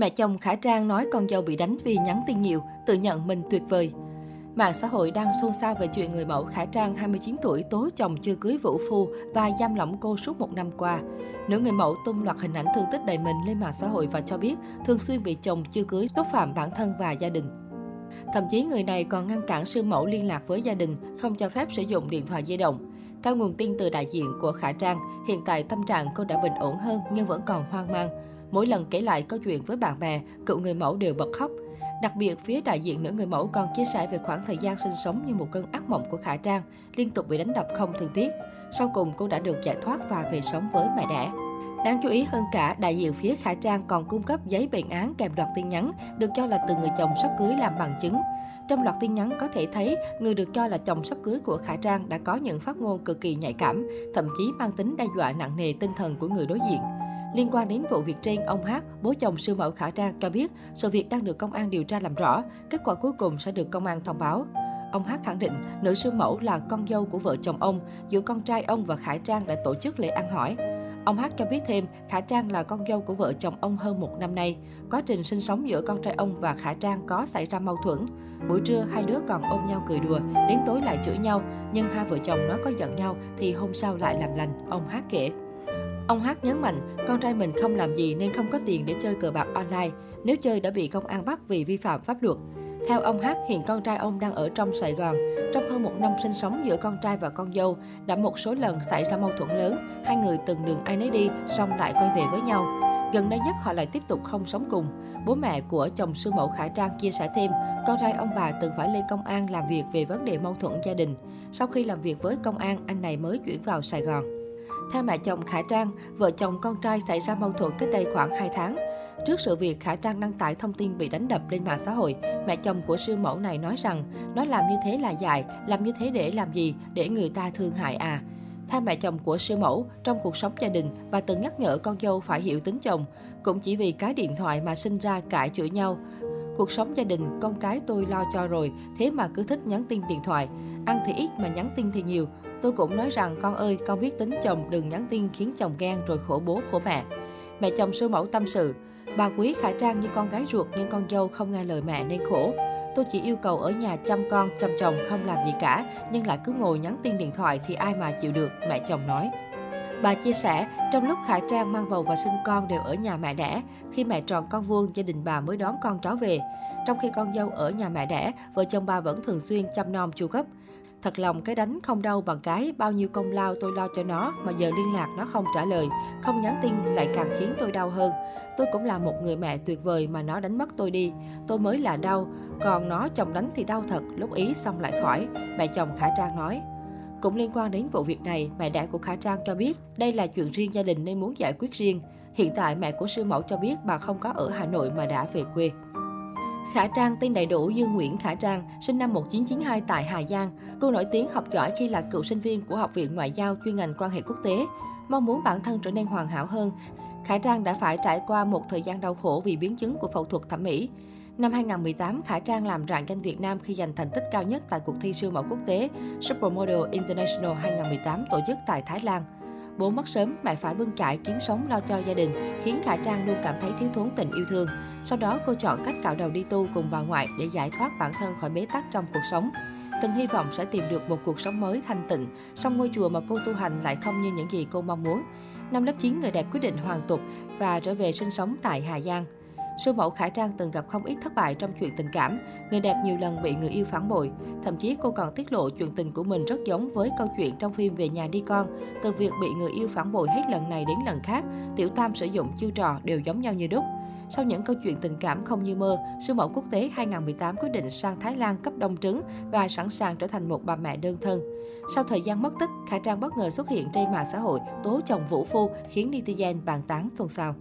Mẹ chồng Khả Trang nói con dâu bị đánh vì nhắn tin nhiều, tự nhận mình tuyệt vời. Mạng xã hội đang xôn xao về chuyện người mẫu Khả Trang 29 tuổi tố chồng chưa cưới Vũ Phu và giam lỏng cô suốt một năm qua. Nữ người mẫu tung loạt hình ảnh thương tích đầy mình lên mạng xã hội và cho biết thường xuyên bị chồng chưa cưới xúc phạm bản thân và gia đình. Thậm chí người này còn ngăn cản sư mẫu liên lạc với gia đình, không cho phép sử dụng điện thoại di động. Theo nguồn tin từ đại diện của Khả Trang, hiện tại tâm trạng cô đã bình ổn hơn nhưng vẫn còn hoang mang. Mỗi lần kể lại câu chuyện với bạn bè, cựu người mẫu đều bật khóc. Đặc biệt, phía đại diện nữ người mẫu còn chia sẻ về khoảng thời gian sinh sống như một cơn ác mộng của Khả Trang, liên tục bị đánh đập không thương tiếc. Sau cùng, cô đã được giải thoát và về sống với mẹ đẻ. Đáng chú ý hơn cả, đại diện phía Khả Trang còn cung cấp giấy bệnh án kèm loạt tin nhắn, được cho là từ người chồng sắp cưới làm bằng chứng. Trong loạt tin nhắn có thể thấy, người được cho là chồng sắp cưới của Khả Trang đã có những phát ngôn cực kỳ nhạy cảm, thậm chí mang tính đe dọa nặng nề tinh thần của người đối diện. Liên quan đến vụ việc trên, ông Hát, bố chồng siêu mẫu Khả Trang cho biết sự việc đang được công an điều tra làm rõ, kết quả cuối cùng sẽ được công an thông báo. Ông Hát khẳng định nữ siêu mẫu là con dâu của vợ chồng ông, giữa con trai ông và Khải Trang đã tổ chức lễ ăn hỏi. Ông Hát cho biết thêm, Khả Trang là con dâu của vợ chồng ông hơn một năm nay. Quá trình sinh sống giữa con trai ông và Khả Trang có xảy ra mâu thuẫn. Buổi trưa, hai đứa còn ôm nhau cười đùa, đến tối lại chửi nhau. Nhưng hai vợ chồng nói có giận nhau thì hôm sau lại làm lành, ông Hát kể. Ông Hát nhấn mạnh, con trai mình không làm gì nên không có tiền để chơi cờ bạc online. Nếu chơi đã bị công an bắt vì vi phạm pháp luật. Theo ông Hát, hiện con trai ông đang ở trong Sài Gòn. Trong hơn một năm sinh sống giữa con trai và con dâu, đã một số lần xảy ra mâu thuẫn lớn. Hai người từng đường ai nấy đi, xong lại quay về với nhau. Gần đây nhất họ lại tiếp tục không sống cùng. Bố mẹ của chồng sư mẫu Khải Trang chia sẻ thêm, con trai ông bà từng phải lên công an làm việc về vấn đề mâu thuẫn gia đình. Sau khi làm việc với công an, anh này mới chuyển vào Sài Gòn. Theo mẹ chồng Khả Trang, vợ chồng con trai xảy ra mâu thuẫn cách đây khoảng 2 tháng. Trước sự việc Khả Trang đăng tải thông tin bị đánh đập lên mạng xã hội, mẹ chồng của sư mẫu này nói rằng nó làm như thế là dại, làm như thế để làm gì, để người ta thương hại à. Theo mẹ chồng của sư mẫu, trong cuộc sống gia đình, bà từng nhắc nhở con dâu phải hiểu tính chồng, cũng chỉ vì cái điện thoại mà sinh ra cãi chửi nhau. Cuộc sống gia đình, con cái tôi lo cho rồi, thế mà cứ thích nhắn tin điện thoại. Ăn thì ít mà nhắn tin thì nhiều. Tôi cũng nói rằng con ơi, con biết tính chồng đừng nhắn tin khiến chồng ghen rồi khổ bố khổ mẹ. Mẹ chồng sư mẫu tâm sự, Bà quý Khả Trang như con gái ruột nhưng con dâu không nghe lời mẹ nên khổ. Tôi chỉ yêu cầu ở nhà chăm con, chăm chồng, không làm gì cả, nhưng lại cứ ngồi nhắn tin điện thoại thì ai mà chịu được, mẹ chồng nói. Bà chia sẻ, trong lúc Khả Trang mang bầu và sinh con đều ở nhà mẹ đẻ, khi mẹ tròn con vuông, gia đình bà mới đón con cháu về. Trong khi con dâu ở nhà mẹ đẻ, vợ chồng bà vẫn thường xuyên chăm nom chu cấp. Thật lòng cái đánh không đau bằng cái bao nhiêu công lao tôi lo cho nó mà giờ liên lạc nó không trả lời, không nhắn tin lại càng khiến tôi đau hơn. Tôi cũng là một người mẹ tuyệt vời mà nó đánh mất tôi đi. Tôi mới là đau, còn nó chồng đánh thì đau thật, lúc ý xong lại khỏi. Mẹ chồng Khả Trang nói. Cũng liên quan đến vụ việc này, mẹ đẻ của Khả Trang cho biết đây là chuyện riêng gia đình nên muốn giải quyết riêng. Hiện tại mẹ của sư mẫu cho biết bà không có ở Hà Nội mà đã về quê. Khả Trang tên đầy đủ Dương Nguyễn Khả Trang, sinh năm 1992 tại Hà Giang. Cô nổi tiếng học giỏi khi là cựu sinh viên của Học viện Ngoại giao chuyên ngành quan hệ quốc tế. Mong muốn bản thân trở nên hoàn hảo hơn, Khả Trang đã phải trải qua một thời gian đau khổ vì biến chứng của phẫu thuật thẩm mỹ. Năm 2018, Khả Trang làm rạng danh Việt Nam khi giành thành tích cao nhất tại cuộc thi siêu mẫu quốc tế Supermodel International 2018 tổ chức tại Thái Lan. Bố mất sớm, mẹ phải bưng chải kiếm sống lo cho gia đình, khiến Khả Trang luôn cảm thấy thiếu thốn tình yêu thương. Sau đó, cô chọn cách cạo đầu đi tu cùng bà ngoại để giải thoát bản thân khỏi bế tắc trong cuộc sống. Từng hy vọng sẽ tìm được một cuộc sống mới thanh tịnh, song ngôi chùa mà cô tu hành lại không như những gì cô mong muốn. Năm lớp 9, người đẹp quyết định hoàn tục và trở về sinh sống tại Hà Giang. Sư mẫu Khải Trang từng gặp không ít thất bại trong chuyện tình cảm. Người đẹp nhiều lần bị người yêu phản bội. Thậm chí cô còn tiết lộ chuyện tình của mình rất giống với câu chuyện trong phim Về nhà đi con. Từ việc bị người yêu phản bội hết lần này đến lần khác, Tiểu Tam sử dụng chiêu trò đều giống nhau như đúc. Sau những câu chuyện tình cảm không như mơ, siêu mẫu quốc tế 2018 quyết định sang Thái Lan cấp đông trứng và sẵn sàng trở thành một bà mẹ đơn thân. Sau thời gian mất tích, Khả Trang bất ngờ xuất hiện trên mạng xã hội tố chồng Vũ Phu khiến netizen bàn tán xôn xao.